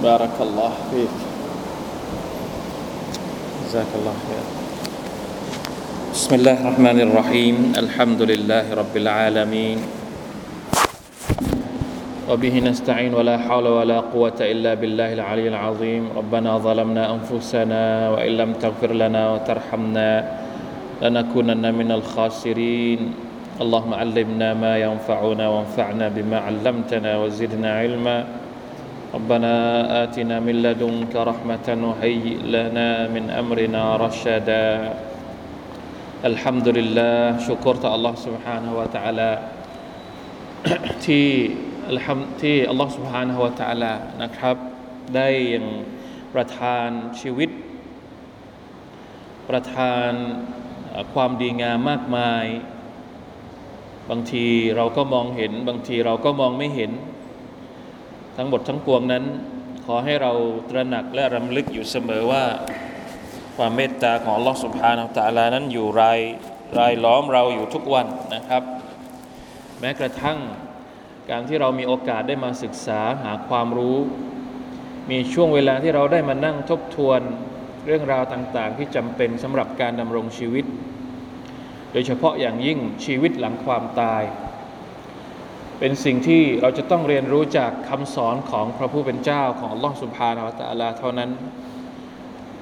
بارك الله فيك. جزاك الله خير. بسم الله الرحمن الرحيم. الحمد لله رب العالمين. وبه نستعين ولا حول ولا قوة إلا بالله العلي العظيم. ربنا ظلمنا أنفسنا وإن لم تغفر لنا وترحمنا لنكونن من الخاسرين. اللهم علمنا ما ينفعنا وانفعنا بما علمتنا وزدنا علما. ربنا آتنا من لدنك رحمة وهيئ لنا من أمرنا رشدا الحمد لله شكرت الله سبحانه وتعالى ที่อัลฮัมที่อัลลอฮ์ سبحانه และ تعالى นะครับ ได้ยังประทานชีวิต ประทานความดีงามมากมาย บางทีเราก็มองเห็น บางทีเราก็มองไม่เห็น ทั้งหมดทั้งปวงนั้น ขอให้เราตระหนักและรำลึกอยู่เสมอว่า ความเมตตาของลอสุภานาตาลานั้นอยู่รายรายล้อมเราอยู่ทุกวันนะครับ แม้กระทั่งการที่เรามีโอกาสได้มาศึกษาหาความรู้ มีช่วงเวลาที่เราได้มานั่งทบทวนเรื่องราวต่างๆ ที่จำเป็นสำหรับการดำรงชีวิต โดยเฉพาะอย่างยิ่งชีวิตหลังความตาย เป็นสิ่งที่เราจะต้องเรียนรู้จากคำสอนของพระผู้เป็นเจ้าของอัลลอฮฺสุบฮานาวะตะอาลาเท่านั้น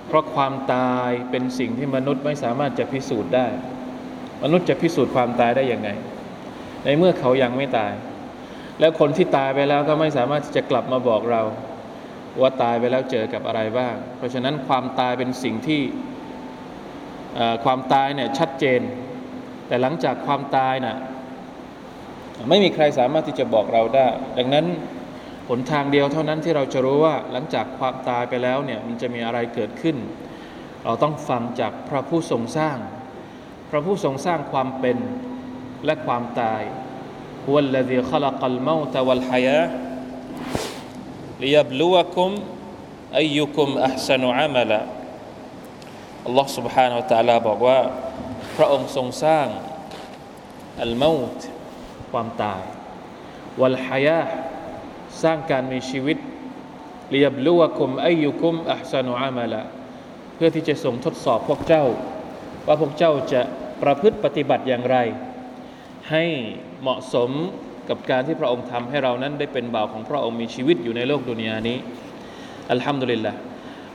เพราะความตายเป็นสิ่งที่มนุษย์ไม่สามารถจะพิสูจน์ได้ มนุษย์จะพิสูจน์ความตายได้อยังไง ในเมื่อเขายังไม่ตาย แล้วคนที่ตายไปแล้วก็ไม่สามารถที่จะกลับมาบอกเราว่าตายไปแล้วเจอกับอะไรบ้าง เพราะฉะนั้นความตายเป็นสิ่งที่ความตายเนี่ยชัดเจน แต่หลังจากความตายน่ะ ไม่มีใครสามารถที่จะบอกเราได้ ดังนั้นหนทางเดียวเท่านั้นที่เราจะรู้ว่าหลังจากความตายไปแล้วเนี่ยมันจะมีอะไรเกิดขึ้น เราต้องฟังจากพระผู้ทรงสร้าง พระผู้ทรงสร้างความเป็นและความตาย هو الذي خلق الموت والحياة ليبلوكم أيكم أحسن عملا อัลลอฮ์ سبحانه และ تعالى บอกว่า พระองค์ทรงสร้างอัลมาต ความตาย วัลฮายาสร้างการมีชีวิตเลียบลูวคุมอายุคุมอัพสานุอามาละเพื่อที่จะส่งทดสอบพวกเจ้า ว่าพวกเจ้าจะประพฤติปฏิบัติอย่างไร ให้เหมาะสมกับการที่พระองค์ทำให้เรานั้นได้เป็นบ่าวของพระองค์มีชีวิตอยู่ในโลกดุนยานี้อัลฮัมดุลิลละ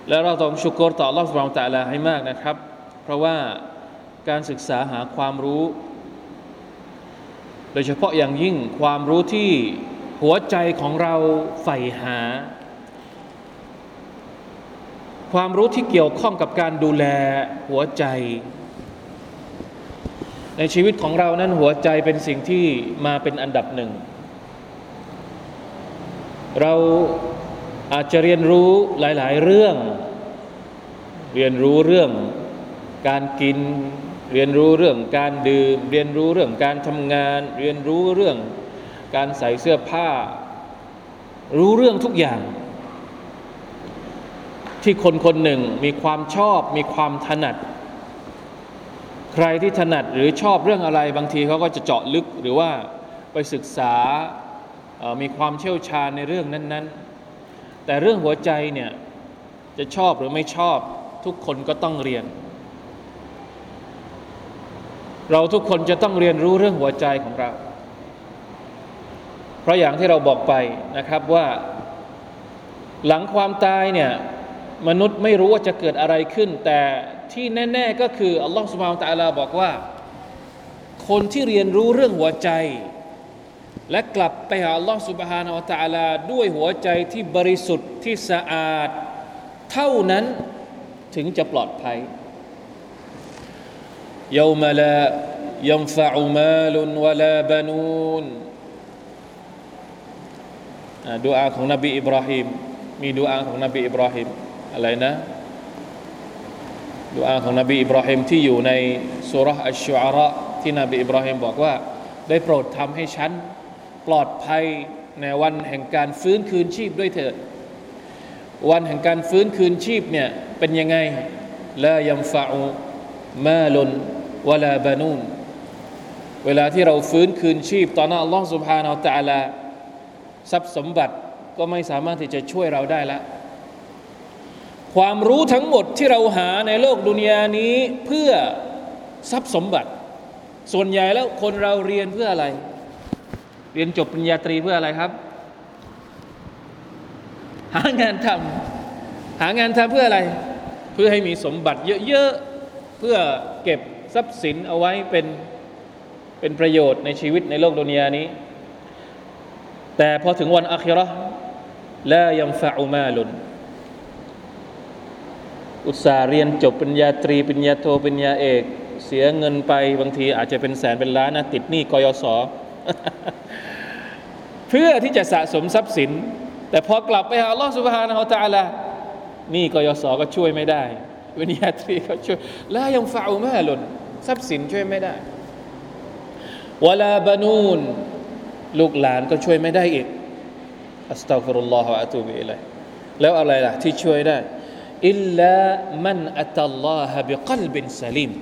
และเราต้องชุกรต่ออัลลอฮฺสุบานตาลาให้มากนะครับ เพราะว่าการศึกษาหาความรู้ โดยเฉพาะอย่างยิ่งความรู้ที่หัวใจของเราใฝ่หา ความรู้ที่เกี่ยวข้องกับการดูแลหัวใจ ในชีวิตของเรานั้นหัวใจเป็นสิ่งที่มาเป็นอันดับหนึ่ง เราอาจจะเรียนรู้หลาย ๆ เรื่อง เรียนรู้เรื่องการกิน เรียนรู้เรื่องการดื่ม เรียนรู้เรื่องการทำงาน เรียนรู้เรื่องการใส่เสื้อผ้า รู้เรื่องทุกอย่าง ที่คนคนหนึ่งมีความชอบ มีความถนัด ใครที่ถนัดหรือชอบเรื่องอะไรบางทีเขาก็จะเจาะลึกหรือว่าไปศึกษามีความเชี่ยวชาญในเรื่องนั้น ๆ แต่เรื่องหัวใจเนี่ยจะชอบหรือไม่ชอบทุกคนก็ต้องเรียน เราทุกคนจะต้องเรียนรู้เรื่องหัวใจของเรา เพราะอย่างที่เราบอกไปนะครับว่าหลังความตายเนี่ยมนุษย์ไม่รู้ว่าจะเกิดอะไรขึ้น แต่ที่แน่ ๆก็คืออัลลอฮฺสุบฮานตะลาบอกว่า คนที่เรียนรู้เรื่องหัวใจ และกลับไปหาอัลลอฮฺสุบฮานตะลาด้วยหัวใจที่บริสุทธิ์ที่สะอาด เท่านั้นถึงจะปลอดภัย يوم لا ينفع مال ولا بنون ดูอาของนบีอิบราฮิมมีดูอาของนบีอิบราฮิมอะไรนะดูอาของนบีอิบราฮิมที่อยู่ในสุรษอัชชุอาระที่นบีอิบราฮิมบอกว่า ได้โปรดทำให้ฉันปลอดภัยในวันแห่งการฟื้นคืนชีพด้วยเถิด วันแห่งการฟื้นคืนชีพเนี่ยเป็นยังไงลายัมฟะอูมาลุน วลาบานูนเวลาที่เราฟื้นคืนชีพตอนนั้นอัลลอฮฺสุบฮานาอัลตะลาทรัพย์สมบัติก็ไม่สามารถที่จะช่วยเราได้ละ ความรู้ทั้งหมดที่เราหาในโลกดุนยานี้เพื่อทรัพย์สมบัติ ส่วนใหญ่แล้วคนเราเรียนเพื่ออะไร เรียนจบปริญญาตรีเพื่ออะไรครับ หางานทำหางานทำเพื่ออะไร เพื่อให้มีสมบัติเยอะๆเพื่อเก็บ ทรัพย์สินเอาไว้เป็นเป็นประโยชน์ในชีวิตในโลกดุนยานี้ แต่พอถึงวันอัคราละยังฟะอุมาลุนอุตสาเรียนจบปริญญาตรีปริญญาโทปริญญาเอก เสียเงินไปบางทีอาจจะเป็นแสนเป็นล้านนะติดหนี้กยศเพื่อที่จะสะสมทรัพย์สิน แต่พอกลับไปหาอัลลอฮฺสุบฮานะฮุตะอาลานี่กยศก็ช่วยไม่ได้ปริญญาตรีก็ช่วยแล้วยังฟะอุมาลุน ทรัพย์สินช่วยไม่ได้วลาบานูนลูกหลานก็ช่วยไม่ได้อีกอัสตัฆฟิรุลลอฮฺอะตูบิอิลัยแล้วอะไรล่ะที่ช่วยได้ อิลลามันอัตัลลอฮะบิกลบินสลิม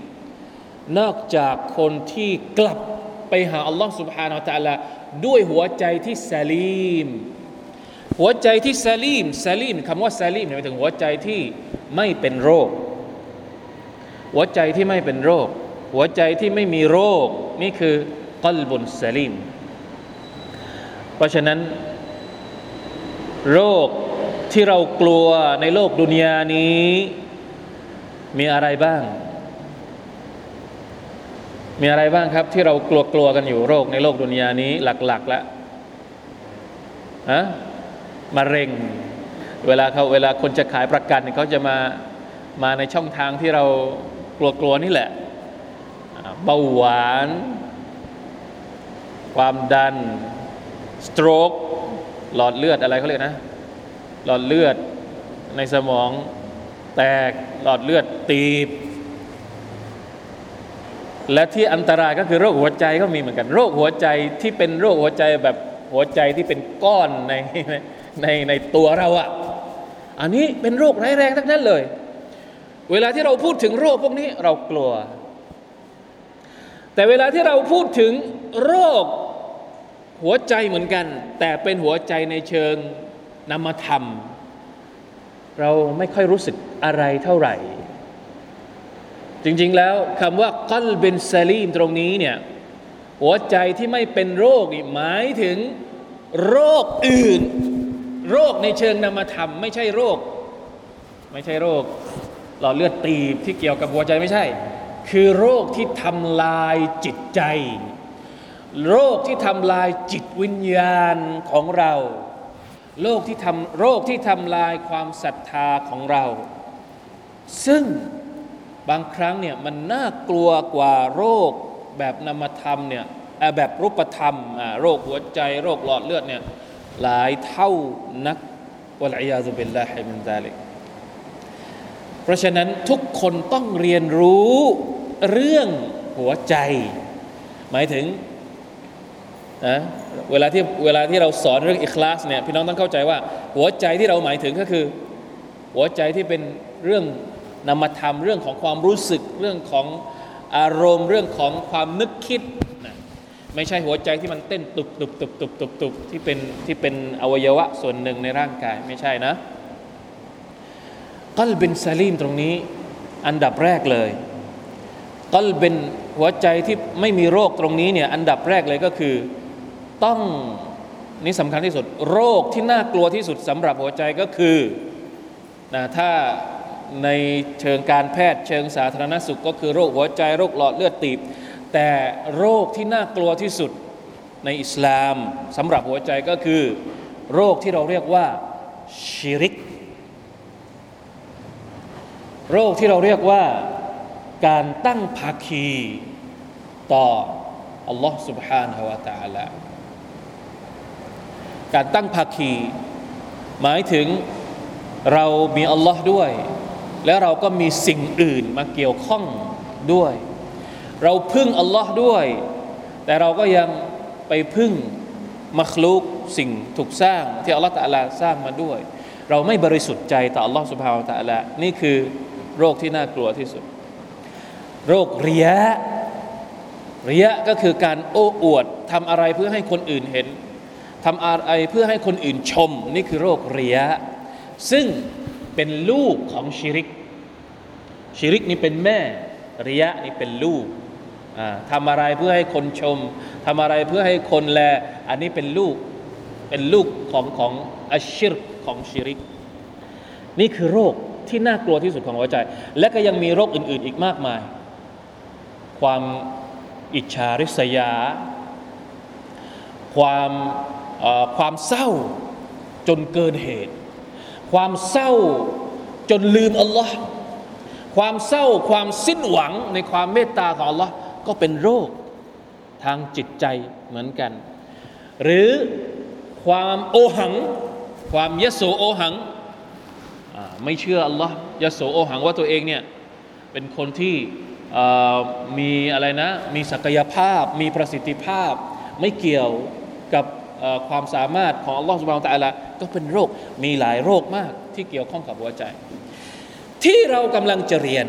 นอกจากคนที่กลับไปหาอัลลอฮ์ سبحانه และ تعالى ด้วยหัวใจที่สลีม หัวใจที่สลีมสลีมคำว่าสลีมหมายถึงหัวใจที่ไม่เป็นโรค หัวใจที่ไม่เป็นโรค หัวใจที่ไม่มีโรค นี่คือกลบุนสลีมเพราะฉะนั้น โรคที่เรากลัวในโลกดุนยานี้ มีอะไรบ้าง มีอะไรบ้างครับ ที่เรากลัวกลัวกันอยู่โรคในโลกดุนยานี้หลักๆแล้วอะมะเร็ง เวลาเขาเวลาคนจะขายประกันเขาจะมามาในช่องทางที่เรากลัวๆนี่แหละ เบาหวาน ความดัน สโตรกหลอดเลือดอะไรเขาเรียกนะ หลอดเลือดในสมองแตกหลอดเลือดตีบ และที่อันตรายก็คือโรคหัวใจก็มีเหมือนกัน โรคหัวใจที่เป็นโรคหัวใจแบบหัวใจที่เป็นก้อนในในในตัวเราอะอันนี้เป็นโรคร้ายแรงทั้งนั้นเลย เวลาที่เราพูดถึงโรคพวกนี้เรากลัว แต่เวลาที่เราพูดถึงโรคหัวใจเหมือนกัน แต่เป็นหัวใจในเชิงนามธรรม เราไม่ค่อยรู้สึกอะไรเท่าไหร่ จริงๆแล้วคำว่ากัลเบนซาลีมตรงนี้เนี่ยหัวใจที่ไม่เป็นโรคหมายถึงโรคอื่น โรคในเชิงนามธรรม ไม่ใช่โรค ไม่ใช่โรคหลอดเลือดตีบที่เกี่ยวกับหัวใจไม่ใช่ คือโรคที่ทำลายจิตใจ โรคที่ทำลายจิตวิญญาณของเรา โรคที่ทำโรคที่ทำลายความศรัทธาของเรา ซึ่งบางครั้งเนี่ยมันน่ากลัวกว่าโรคแบบนามธรรมเนี่ยแบบรูปธรรมโรคหัวใจ โรคหลอดเลือดเนี่ยหลายเท่านักوالعياذ بالله من ذلكเพราะฉะนั้นทุกคนต้องเรียนรู้ เรื่องหัวใจ หมายถึงนะเวลาที่เวลาที่เราสอนเรื่องอิคลาสเนี่ยพี่น้องต้องเข้าใจว่า หัวใจที่เราหมายถึงก็คือ หัวใจที่เป็นเรื่องนามธรรมเรื่องของความรู้สึกเรื่องของอารมณ์เรื่องของความนึกคิดนะไม่ใช่หัวใจที่มันเต้นตุบตุบตุบตุบตุบตุบที่เป็นที่เป็นอวัยวะส่วนหนึ่งในร่างกายไม่ใช่นะกัลเป็นซาลีมตรงนี้อันดับแรกเลย กลเป็นหัวใจที่ไม่มีโรคตรงนี้เนี่ยอันดับแรกเลยก็คือต้องนี่สำคัญที่สุด โรคที่น่ากลัวที่สุดสำหรับหัวใจก็คือนะถ้าในเชิงการแพทย์เชิงสาธารณสุข ก็คือโรคหัวใจโรคหลอดเลือดตีบ แต่โรคที่น่ากลัวที่สุดในอิสลามสำหรับหัวใจก็คือ โรคที่เราเรียกว่าชิริก โรคที่เราเรียกว่า การตั้งภาคีต่ออัลลอฮ์ سبحانه และ تعالى การตั้งภาคี หมายถึงเรามีอัลลอฮ์ด้วย แล้วเราก็มีสิ่งอื่นมาเกี่ยวข้องด้วย เราพึ่งอัลลอฮ์ด้วย แต่เราก็ยังไปพึ่งมัคลุกสิ่งถูกสร้างที่อัลลอฮ์ตะลาสร้างมาด้วย เราไม่บริสุทธิ์ใจต่ออัลลอฮ์สุบฮาวตะลานี่คือโรคที่น่ากลัวที่สุด โรคเรียะเรียะก็คือการโอ้อวดทำอะไรเพื่อให้คนอื่นเห็นทำอะไรเพื่อให้คนอื่นชม นี่คือโรคเรียซึ่งเป็นลูกของชิริก ชิริกนี่เป็นแม่เรียนี่เป็นลูกทำอะไรเพื่อให้คนชมทำอะไรเพื่อให้คนแล อันนี้เป็นลูกเป็นลูกของของอัชชิรของชิริก นี่คือโรคที่น่ากลัวที่สุดของหัวใจ และก็ยังมีโรคอื่น ๆ อีกมากมาย ความอิจฉาริษยา ความความเศร้าจนเกินเหตุ ความเศร้าจนลืมอัลลอฮ์ความเศร้าความสิ้นหวังในความเมตตาของอัลลอฮ์ก็เป็นโรคทางจิตใจเหมือนกัน หรือความโอหัง ความยโสโอหังไม่เชื่ออัลลอฮ์ยโสโอหังว่าตัวเองเนี่ยเป็นคนที่ มีอะไรนะ มีศักยภาพ มีประสิทธิภาพ ไม่เกี่ยวกับความสามารถของอัลลอฮ์สุบานตะอัลาก็เป็นโรค มีหลายโรคมากที่เกี่ยวข้องกับหัวใจ ที่เรากำลังจะเรียน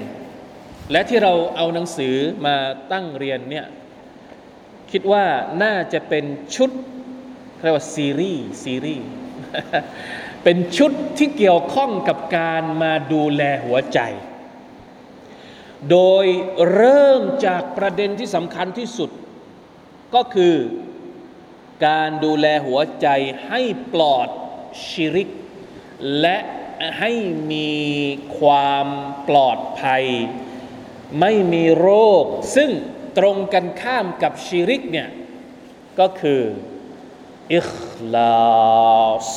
และที่เราเอาหนังสือมาตั้งเรียนเนี่ยคิดว่าน่าจะเป็นชุดเรียกว่าซีรีส์ซีรีส์เป็นชุดที่เกี่ยวข้องกับการมาดูแลหัวใจ โดยเริ่มจากประเด็นที่สำคัญที่สุด ก็คือการดูแลหัวใจให้ปลอดชิริก และให้มีความปลอดภัย ไม่มีโรค ซึ่งตรงกันข้ามกับชิริกเนี่ย ก็คืออิคลาส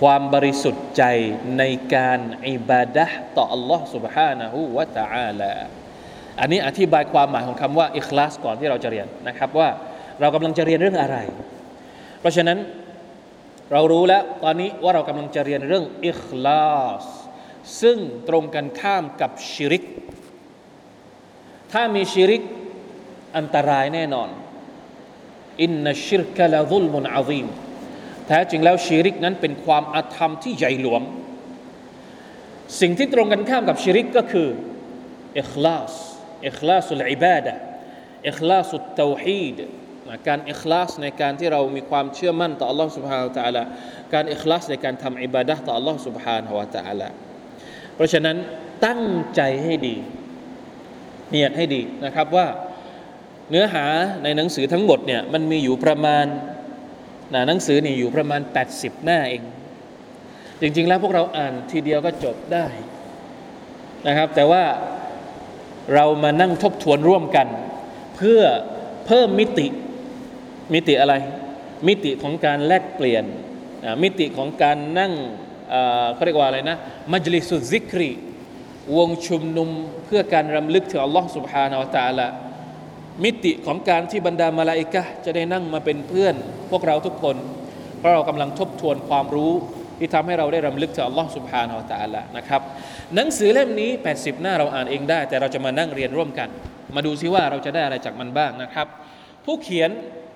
ความบริสุทธิ์ใจในการอิบาดะต่อ Allah سبحانه และ تعالى อันนี้อธิบายความหมายของคำว่าอิคลาสก่อนที่เราจะเรียนนะครับว่าเรากำลังจะเรียนเรื่องอะไร เพราะฉะนั้นเรารู้แล้วตอนนี้ว่าเรากำลังจะเรียนเรื่องอิคลาสซึ่งตรงกันข้ามกับชิริก ถ้ามีชิริกอันตรายแน่นอนอินนัชิรกะละซุลมุนอาซีม แท้จริงแล้วชีริกนั้นเป็นความอาธรรมที่ใหญ่หลวง สิ่งที่ตรงกันข้ามกับชีริกก็คืออิคลาสอิคลาสุลอิบาดะอิคลาสุตเตาฮีดการอิคลาสในการที่เรามีความเชื่อมั่นต่อ Allah سبحانه และ تعالى การอิคลาสในการทำอิบาดะต่อ Allah سبحانه และ تعالى เพราะฉะนั้นตั้งใจให้ดีเนียดให้ดีนะครับว่าเนื้อหาในหนังสือทั้งหมดเนี่ยมันมีอยู่ประมาณ นะหนังสือนี่อยู่ประมาณ 80 หน้าเอง จริงๆแล้วพวกเราอ่านทีเดียวก็จบได้นะครับ แต่ว่าเรามานั่งทบทวนร่วมกัน เพื่อเพิ่มมิติมิติอะไร มิติของการแลกเปลี่ยน มิติของการนั่งเขาเรียกว่าอะไรนะ มัจลิสุซิกรี วงชุมนุมเพื่อการรำลึกถึงอัลลอฮ์ سبحانه และ تعالى มิติของการที่บรรดามาลาอิกะจะได้นั่งมาเป็นเพื่อน พวกเราทุกคน เพราะเรากำลังทบทวนความรู้ ที่ทำให้เราได้รำลึกถึงอัลลอฮ์สุบฮานาอัลตะละนะครับ หนังสือเล่มนี้ 80 หน้าเราอ่านเองได้ แต่เราจะมานั่งเรียนร่วมกัน มาดูซิว่าเราจะได้อะไรจากมันบ้างนะครับ ผู้เขียน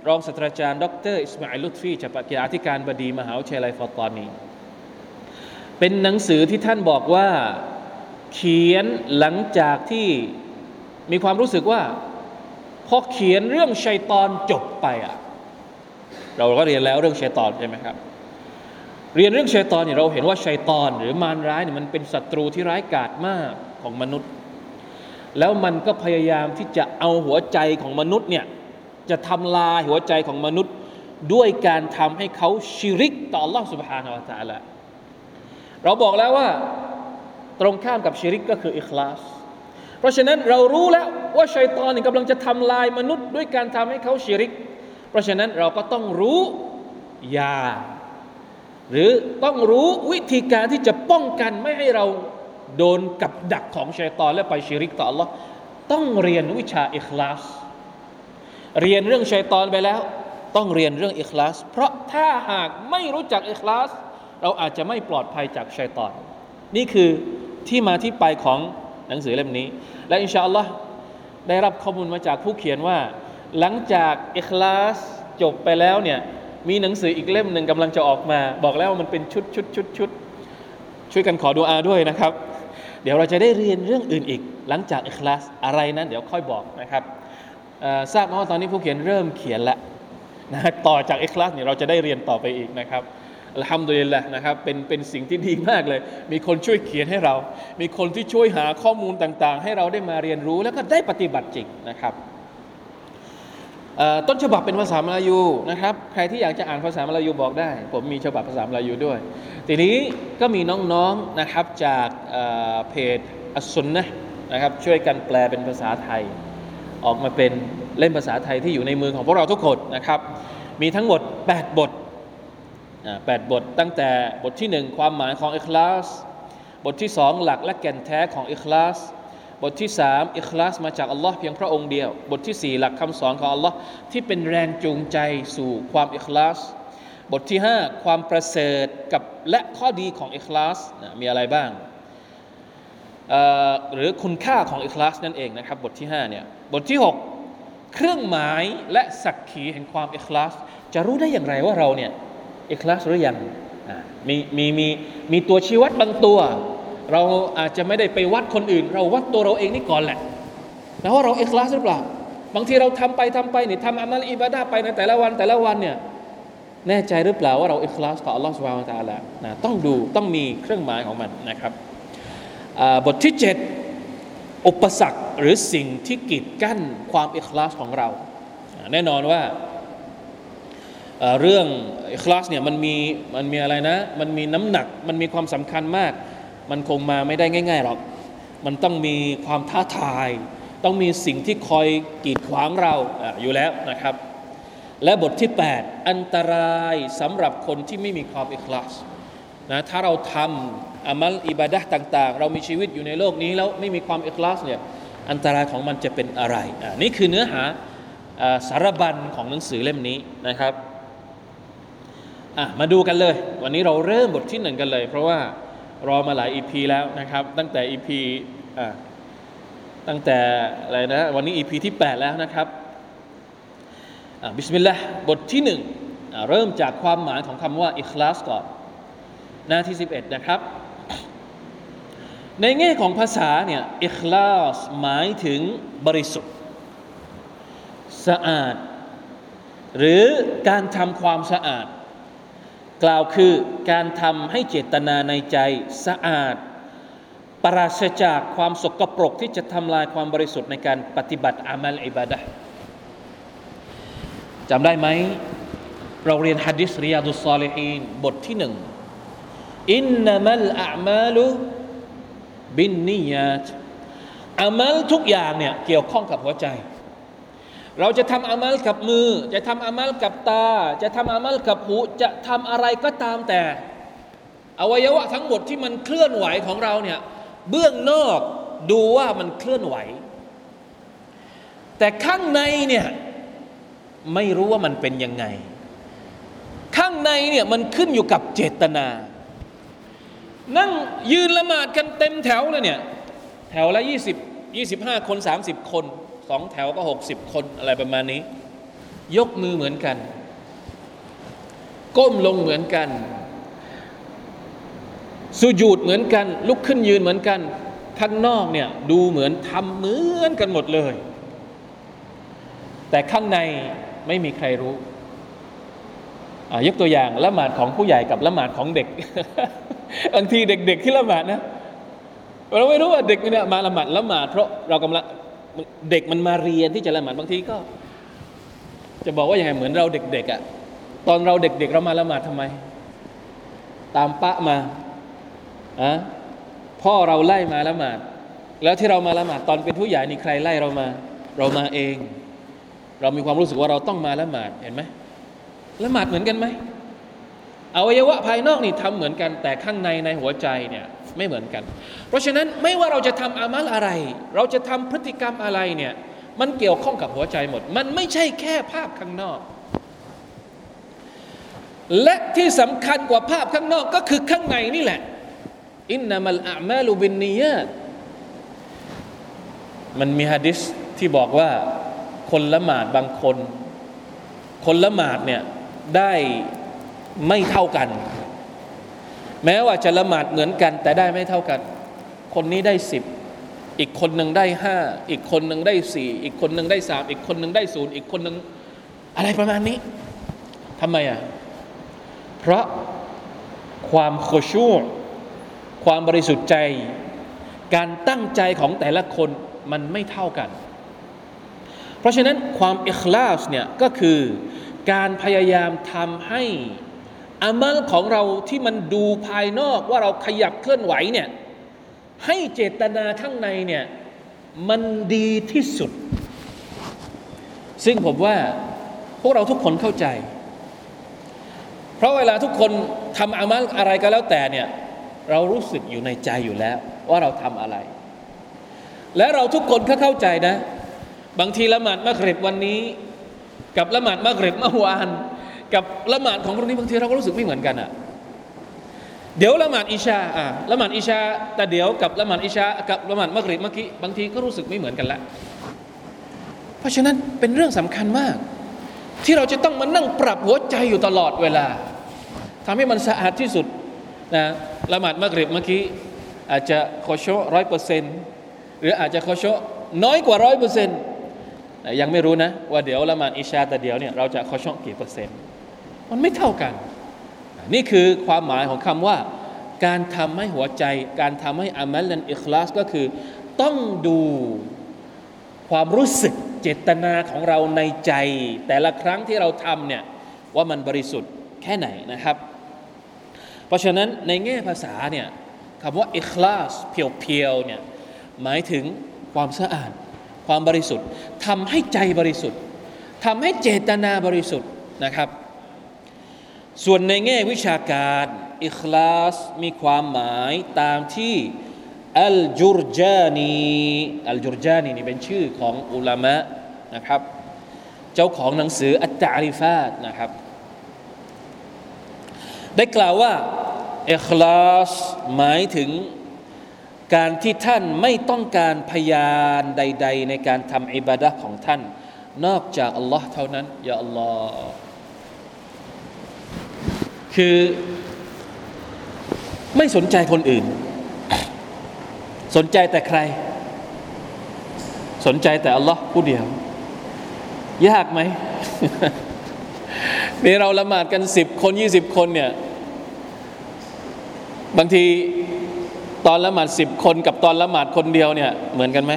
รองศาสตราจารย์ ดรอิสมาอิลุตฟีจากปกิจธิการบดีมหาวิทยาลัยฟอตอนีเป็นหนังสือที่ท่านบอกว่าเขียนหลังจากที่มีความรู้สึกว่า พอเขียนเรื่องชัยตอนจบไปอ่ะเราก็เรียนแล้วเรื่องชัยตอนใช่ไหมครับ เรียนเรื่องชัยตอนเนี่ยเราเห็นว่าชัยตอนหรือมารร้ายเนี่ยมันเป็นศัตรูที่ร้ายกาจมากของมนุษย์ แล้วมันก็พยายามที่จะเอาหัวใจของมนุษย์เนี่ยจะทำลายหัวใจของมนุษย์ ด้วยการทำให้เขาชิริกต่อ Allah سبحانه และ تعالى เราบอกแล้วว่าตรงข้ามกับชิริกก็คืออิคลาส เพราะฉะนั้นเรารู้แล้วว่าชัยตอนนี่กำลังจะทำลายมนุษย์ด้วยการทำให้เขาชิริก เพราะฉะนั้นเราก็ต้องรู้ยา หรือต้องรู้วิธีการที่จะป้องกันไม่ให้เราโดนกับดักของชัยตอนและไปชิริกต่อ Allah ต้องเรียนวิชาอิคลาส เรียนเรื่องชัยตอนไปแล้ว ต้องเรียนเรื่องอิคลาส เพราะถ้าหากไม่รู้จักอิคลาส เราอาจจะไม่ปลอดภัยจากชัยตอน นี่คือที่มาที่ไปของ หนังสือเล่มนี้ และอินชาอัลลอฮ์ได้รับข้อมูลมาจากผู้เขียนว่า หลังจากอิคลาสจบไปแล้วเนี่ยมีหนังสืออีกเล่มหนึ่งกำลังจะออกมา บอกแล้วมันเป็นชุดชุดชุดชุดช่วยกันขอดูอาด้วยนะครับ เดี๋ยวเราจะได้เรียนเรื่องอื่นอีก หลังจากอิคลาสอะไรนั้น เดี๋ยวค่อยบอกนะครับทราบมาว่าตอนนี้ผู้เขียนเริ่มเขียนและนะต่อจากอิคลาสเนี่ยเราจะได้เรียนต่อไปอีกนะครับ อัลฮัมดุลิลละนะครับเป็นเป็นสิ่งที่ดีมากเลย มีคนช่วยเขียนให้เรา มีคนที่ช่วยหาข้อมูลต่างๆ ให้เราได้มาเรียนรู้แล้วก็ได้ปฏิบัติจริงนะครับต้นฉบับเป็นภาษามลายูนะครับ ใครที่อยากจะอ่านภาษามลายูบอกได้ ผมมีฉบับภาษามลายูด้วย ทีนี้ก็มีน้องๆนะครับจากเพจอัสุนนะนะครับช่วยกันแปลเป็นภาษาไทย ออกมาเป็นเล่มภาษาไทยที่อยู่ในมือของพวกเราทุกคนนะครับ มีทั้งหมด 8 บท แปดบทตั้งแต่บทที่1ความหมายของอิคลาส บทที่2หลักและแก่นแท้ของอิคลาส บทที่3อิคลาสมาจากอัลลอฮ์เพียงพระองค์เดียว บทที่4หลักคำสอนของอัลลอฮ์ที่เป็นแรงจูงใจสู่ความอิคลาส บทที่5ความประเสริฐกับและข้อดีของอิคลาสมีอะไรบ้างหรือคุณค่าของอิคลาสนั่นเองนะครับบทที่5เนี่ยบทที่ 6 เครื่องหมายและสักขีแห่งความอิคลาส จะรู้ได้อย่างไรว่าเราเนี่ย อิคลาสหรือยังมีมีมีมีตัวชี้วัดบางตัว เราอาจจะไม่ได้ไปวัดคนอื่น เราวัดตัวเราเองนี่ก่อนแหละแล้วว่าเราอิคลาสหรือเปล่า บางทีเราทำไปทำไปเนี่ยทำอามัลอิบาดาไปในแต่ละวันแต่ละวันเนี่ยแน่ใจหรือเปล่าว่าเราอิคลาสต่ออัลลอฮฺสุบฮานะตะอาลานะต้องดูต้องมีเครื่องหมายของมันนะครับบทที่ 7 อุปสรรคหรือสิ่งที่กีดกั้นความอิคลาสของเรา แน่นอนว่า เรื่องคลาสเนี่ยมันมีมันมีอะไรนะ มันมีน้ำหนัก มันมีความสำคัญมาก มันคงมาไม่ได้ง่ายๆหรอก มันต้องมีความท้าทาย ต้องมีสิ่งที่คอยกีดขวางเราออยู่แล้วนะครับ และบทที่ 8 อันตรายสำหรับคนที่ไม่มีความอิคลาสนะถ้าเราทำอามัลอิบาดะต่าง ๆ เรามีชีวิตอยู่ในโลกนี้ แล้วไม่มีความอิคลาสเนี่ยอันตรายของมันจะเป็นอะไร นี่คือเนื้อหาสารบัญของหนังสือเล่มนี้นะครับ อะมาดูกันเลย วันนี้เราเริ่มบทที่หนึ่งกันเลย เพราะว่ารอมาหลาย EP แล้วนะครับ ตั้งแต่ EP อ่าตั้งแต่อะไรนะวันนี้ EP ที่ 8 แล้วนะครับอะบิสมิลลาห์บทที่หนึ่งอะเริ่มจากความหมายของคำว่าอิคลาสก่อนหน้าที่ 11 นะครับ ในแง่ของภาษาเนี่ยอิคลาสหมายถึงบริสุทธิ์ สะอาด หรือการทำความสะอาด กล่าวคือการทำให้เจตนาในใจสะอาด ปราศจากความสกปรกที่จะทำลายความบริสุทธิ์ในการปฏิบัติอามัลอิบาดะจำได้ไหม เราเรียนฮะดิษริยาดุสซาลิฮีนบทที่หนึ่งอินนามัลอามาลุบินนิยาตอามัลทุกอย่างเนี่ยเกี่ยวข้องกับหัวใจ เราจะทำอามัลกับมือ จะทำอามัลกับตา จะทำอามัลกับหู จะทำอะไรก็ตามแต่ อวัยวะทั้งหมดที่มันเคลื่อนไหวของเราเนี่ยเบื้องนอกดูว่ามันเคลื่อนไหว แต่ข้างในเนี่ยไม่รู้ว่ามันเป็นยังไง ข้างในเนี่ยมันขึ้นอยู่กับเจตนา นั่งยืนละหมาดกันเต็มแถวเลยเนี่ยแถวละ 20 25 คน 30 คน สองแถวก็ 60 คนอะไรประมาณนี้ ยกมือเหมือนกัน ก้มลงเหมือนกันสุญูดเหมือนกัน ลุกขึ้นยืนเหมือนกันข้างนอกเนี่ยดูเหมือนทำเหมือนกันหมดเลย แต่ข้างในไม่มีใครรู้ยกตัวอย่างละหมาดของผู้ใหญ่กับละหมาดของเด็กบางทีเด็ก ๆ ที่ละหมาดนะเราไม่รู้ว่าเด็กเนี่ยมาละหมาดละหมาดเพราะเรากำลัง เด็กมันมาเรียนที่จะละหมาดบางทีก็ จะบอกว่าอย่างไงเหมือนเราเด็กๆอะ่ะตอนเราเด็กๆเรามาละหมาดทำไม ตามปะมาอะพ่อเราไล่มาละหมาด แล้วที่เรามาละหมาดตอนเป็นผู้ใหญ่นี่ใครไล่เรามา เรามาเอง เรามีความรู้สึกว่าเราต้องมาละหมาดเห็นไหมละหมาดเหมือนกันไหมอวัยวะภายนอกนี่ทำเหมือนกันแต่ข้างในในหัวใจเนี่ย ไม่เหมือนกัน เพราะฉะนั้นไม่ว่าเราจะทำอามัลอะไร เราจะทำพฤติกรรมอะไรเนี่ยมันเกี่ยวข้องกับหัวใจหมด มันไม่ใช่แค่ภาพข้างนอก และที่สำคัญกว่าภาพข้างนอกก็คือข้างในนี่แหละ อินนามัลอามาลูบินนียตมันมีฮะดิษที่บอกว่าคนละหมาดบางคน คนละหมาดเนี่ยได้ไม่เท่ากัน แม้ว่าจะละหมาดเหมือนกัน แต่ได้ไม่เท่ากัน คนนี้ได้สิบอีกคนหนึ่งได้ห้าอีกคนหนึ่งได้สี่อีกคนหนึ่งได้สามอีกคนหนึ่งได้ศูนย์อีกคนหนึ่งอะไรประมาณนี้ทำไมอะเพราะความโคชูความบริสุทธิ์ใจ การตั้งใจของแต่ละคนมันไม่เท่ากัน เพราะฉะนั้นความอิคลาสเนี่ยก็คือการพยายามทำให้ อามัลของเราที่มันดูภายนอกว่าเราขยับเคลื่อนไหวเนี่ยให้เจตนาข้างในเนี่ยมันดีที่สุด ซึ่งผมว่าพวกเราทุกคนเข้าใจ เพราะเวลาทุกคนทำอามัลอะไรก็แล้วแต่เนี่ยเรารู้สึกอยู่ในใจอยู่แล้ว ว่าเราทำอะไร และเราทุกคนก็เข้าใจนะ บางทีละหมาดมักริบวันนี้ กับละหมาดมักริบเมื่อวาน กับละหมาดของพรุ่งนี้บางทีเราก็รู้สึกไม่เหมือนกันอะ่ะเดี๋ยวละหมาดอิชาอ่าละหมาดอิชาแต่เดี๋ยวกับละหมาดอิชากับละหมาดมักริบเมื่อกี้บางทีก็รู้สึกไม่เหมือนกันละเพราะฉะนั้นเป็นเรื่องสำคัญมาก ที่เราจะต้องมานั่งปรับหัวใจอยู่ตลอดเวลาทำให้มันสะอาดที่สุดนะละหมาดมักริบเมื่อกี้อาจจะโคชร้อยเปอร์เซ็นต์หรืออาจจะโคชน้อยกว่าร้อยเปอร์เซ็นต์ยังไม่รู้นะว่าเดี๋ยวละหมาดอิชาแต่เดี๋ยวเนี่ยเราจะโคชกี่เปอร์เซ็นต์ มันไม่เท่ากัน นี่คือความหมายของคำว่า การทำให้หัวใจ การทำให้อามัลนั้นอิคลาสก็คือ ต้องดูความรู้สึกเจตนาของเราในใจ แต่ละครั้งที่เราทำเนี่ยว่ามันบริสุทธิ์แค่ไหนนะครับ เพราะฉะนั้นในแง่ภาษาเนี่ยคำว่าอิคลาสเพียวๆเนี่ยหมายถึงความสะอาด ความบริสุทธิ์ทำให้ใจบริสุทธิ์ทำให้เจตนาบริสุทธิ์นะครับ ส่วนในแง่วิชาการ อิคลาสมีความหมายตามที่อัลจุรจานีอัลจุรจานีนี่เป็นชื่อของอุลามะนะครับ เจ้าของหนังสืออัตตาริฟาตนะครับ ได้กล่าวว่าอิคลาสหมายถึงการที่ท่านไม่ต้องการพยานใด ๆ ในการทำอิบาดะของท่าน นอกจากอัลลอฮ์เท่านั้น อย่าอัลลอฮ์ คือไม่สนใจคนอื่น สนใจแต่ใคร สนใจแต่อัลลอฮ์ผู้เดียว ยากไหมนี่เราละหมาดกันสิบคนยี่สิบคนเนี่ย บางทีตอนละหมาดสิบคนกับตอนละหมาดคนเดียวเนี่ย เหมือนกันไหม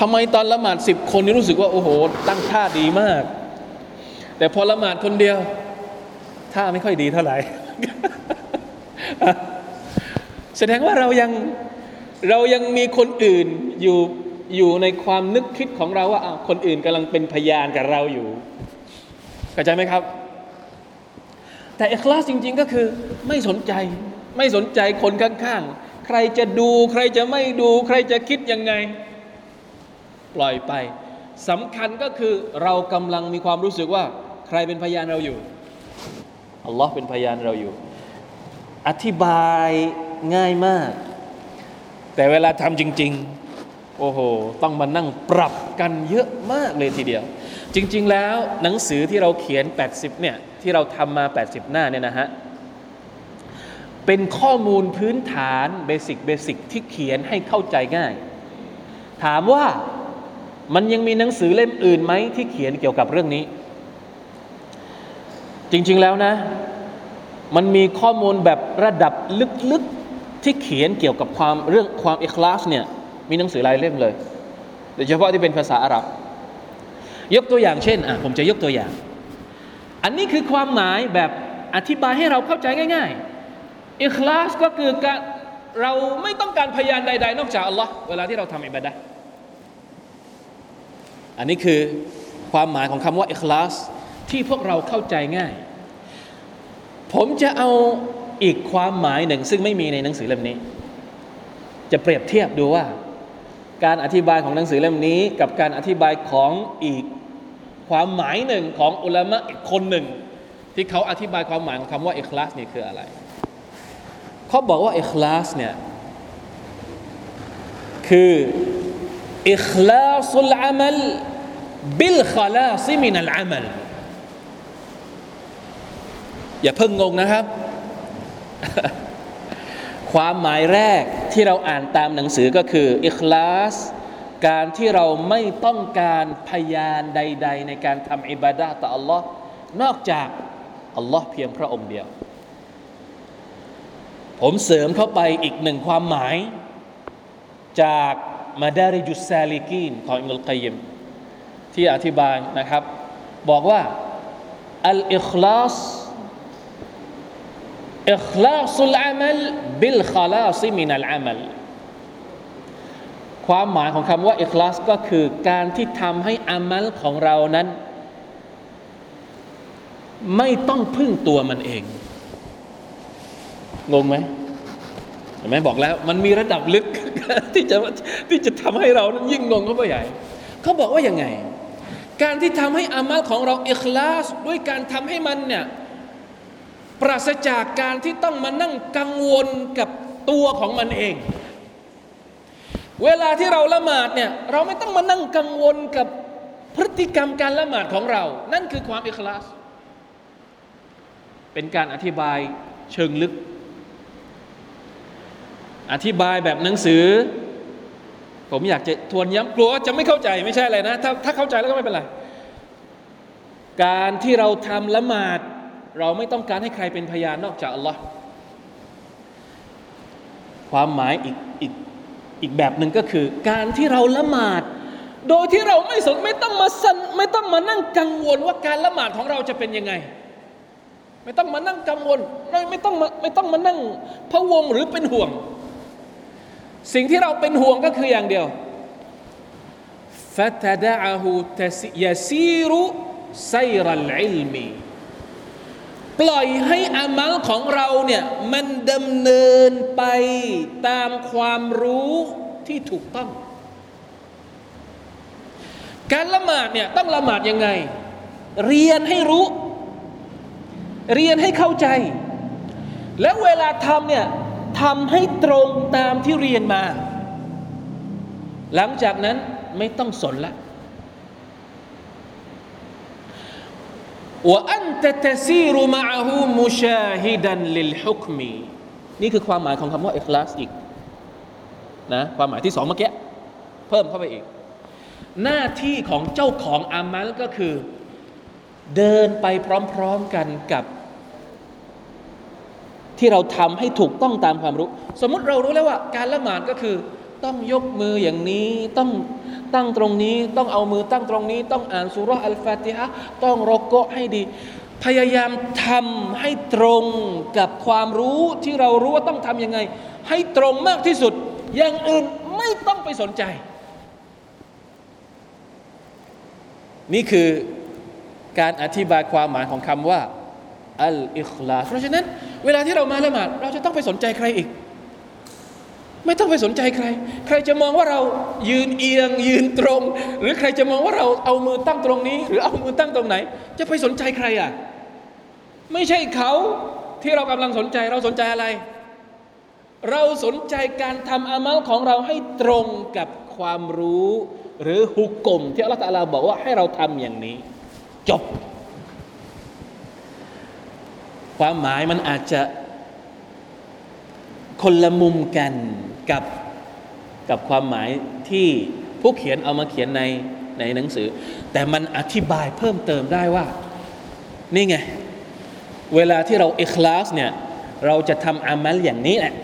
ทำไมตอนละหมาดสิบคนนี่รู้สึกว่า โอ้โห ตั้งท่าดีมาก แต่พอละหมาดคนเดียว ท่าไม่ค่อยดีเท่าไหร่ แสดงว่าเรายังเรายังมีคนอื่นอยู่อยู่ในความนึกคิดของเราว่าคนอื่นกำลังเป็นพยานกับเราอยู่เข้าใจไหมครับ แต่เอกลาสจริง ๆ ก็คือไม่สนใจ ไม่สนใจคนข้างๆ ใครจะดูใครจะไม่ดู ใครจะคิดยังไง ปล่อยไปสำคัญก็คือเรากำลังมีความรู้สึกว่า ใครเป็นพยานเราอยู่ อัลลอฮ์เป็นพยานเราอยู่ อธิบายง่ายมาก แต่เวลาทำจริง ๆ โอ้โห ต้องมานั่งปรับกันเยอะมากเลยทีเดียว จริง ๆ แล้วหนังสือที่เราเขียน 80 เนี่ย ที่เราทำมา 80 หน้าเนี่ยนะฮะ เป็นข้อมูลพื้นฐานเบสิกเบสิกที่เขียนให้เข้าใจง่าย ถามว่ามันยังมีหนังสือเล่มอื่นไหมที่เขียนเกี่ยวกับเรื่องนี้ จริง ๆแล้วนะ มันมีข้อมูลแบบระดับลึกๆที่เขียนเกี่ยวกับความเรื่องความอิคลาสเนี่ยมีหนังสือหลายเล่มเลยโดยเฉพาะที่เป็นภาษาอาหรับ ยกตัวอย่างเช่นอะผมจะยกตัวอย่าง อันนี้คือความหมายแบบอธิบายให้เราเข้าใจง่าย ๆอิคลาสก็คือการเราไม่ต้องการพยานใด ๆ นอกจากอัลลอฮ์เวลาที่เราทำอิบาดะอันนี้คือความหมายของคำว่าอิคลาส ที่พวกเราเข้าใจง่าย ผมจะเอาอีกความหมายหนึ่ง ซึ่งไม่มีในหนังสือเล่มนี้ จะเปรียบเทียบดูว่า การอธิบายของหนังสือเล่มนี้ กับการอธิบายของอีกความหมายหนึ่งของอุลามะอีกคนหนึ่ง ที่เขาอธิบายความหมายของคำว่าอิคลาสนี่คืออะไรเขาบอกว่าอิคลาสเนี่ยคืออิคลาสุลอามัลบิลขลาซิมินัลอามัล อย่าเพิ่งงงนะครับ ความหมายแรกที่เราอ่านตามหนังสือก็คืออิคลาส การที่เราไม่ต้องการพยานใด ๆ ในการทำอิบาดะต่อ Allah นอกจากอัลลอฮ์เพียงพระองค์เดียว ผมเสริมเข้าไปอีกหนึ่งความหมาย จากมาดาริจุสซาลิกีนของอิมุลกัยมที่อธิบายนะครับ บอกว่าอัลอิคลาส อิคลาสุลอามัลบิลขลาซิมินัลอามัลความหมายของคำว่าอิคลาสก็คือการที่ทำให้อามัลของเรานั้น ไม่ต้องพึ่งตัวมันเอง งงไหมเห็นไหมบอกแล้ว มันมีระดับลึกที่จะที่จะทำให้เรานั้นยิ่งงงเข้าไปใหญ่เขาบอกว่ายังไง การที่ทำให้อามัลของเราอิคลาสด้วยการทำให้มันเนี่ย ปราศจากการที่ต้องมานั่งกังวลกับตัวของมันเอง เวลาที่เราละหมาดเนี่ยเราไม่ต้องมานั่งกังวลกับพฤติกรรมการละหมาดของเรา นั่นคือความอิคลาส เป็นการอธิบายเชิงลึก อธิบายแบบหนังสือ ผมอยากจะทวนย้ำกลัวจะไม่เข้าใจไม่ใช่อะไรนะ ถ้าถ้าเข้าใจแล้วก็ไม่เป็นไร การที่เราทำละหมาด เราไม่ต้องการให้ใครเป็นพยานนอกจากอัลลอฮ์ความหมายอีกอีกอีกแบบหนึ่งก็คือ การที่เราละหมาด โดยที่เราไม่สนไม่ต้องมาสันไม่ต้องมานั่งกังวลว่าการละหมาดของเราจะเป็นยังไง ไม่ต้องมานั่งกังวลไม่ไม่ต้องมาไม่ต้องมานั่งพะวงหรือเป็นห่วง สิ่งที่เราเป็นห่วงก็คืออย่างเดียวฟะตดะฮูตยาซีรุไซรัลอิลมี ปล่อยให้อามัลของเราเนี่ยมันดำเนินไปตามความรู้ที่ถูกต้อง การละหมาดเนี่ยต้องละหมาดยังไง เรียนให้รู้ เรียนให้เข้าใจ แล้วเวลาทำเนี่ยทำให้ตรงตามที่เรียนมา หลังจากนั้นไม่ต้องสนละ ว่าอันตะตซีรุมะฮูมุชาฮิดันลิลฮุกมีนี่คือความหมายของคำว่าอิคลาสอีกนะความหมายที่สองเมื่อกี้เพิ่มเข้าไปอีก หน้าที่ของเจ้าของอามัลก็คือ เดินไปพร้อมๆกันกับ ที่เราทำให้ถูกต้องตามความรู้ สมมุติเรารู้แล้วว่า การละหมาดก็คือ ต้องยกมืออย่างนี้ต้อง ตั้งตรงนี้ ต้องเอามือตั้งตรงนี้ ต้องอ่านสุรอัลฟาติฮะต้องรกะให้ดี พยายามทำให้ตรงกับความรู้ที่เรารู้ว่าต้องทำยังไง ให้ตรงมากที่สุด อย่างอื่นไม่ต้องไปสนใจ นี่คือการอธิบายความหมายของคำว่าอัลอิคลาสเพราะฉะนั้น เวลาที่เรามาละหมาดเราจะต้องไปสนใจใครอีก ไม่ต้องไปสนใจใคร ใครจะมองว่าเรายืนเอียง ยืนตรง หรือใครจะมองว่าเราเอามือตั้งตรงนี้ หรือเอามือตั้งตรงไหน จะไปสนใจใครอะ ไม่ใช่เขาที่เรากำลังสนใจเราสนใจอะไร เราสนใจการทำอามัลของเราให้ตรงกับความรู้ หรือฮุกกลมที่อัลลอฮฺตะลาบอกว่าให้เราทำอย่างนี้ จบ ความหมายมันอาจจะคนละมุมกัน กับกับความหมายที่ผู้เขียนเอามาเขียนในในหนังสือ แต่มันอธิบายเพิ่มเติมได้ว่า นี่ไง เวลาที่เราอิคลาสเนี่ยเราจะทำอามัลอย่างนี้แหละ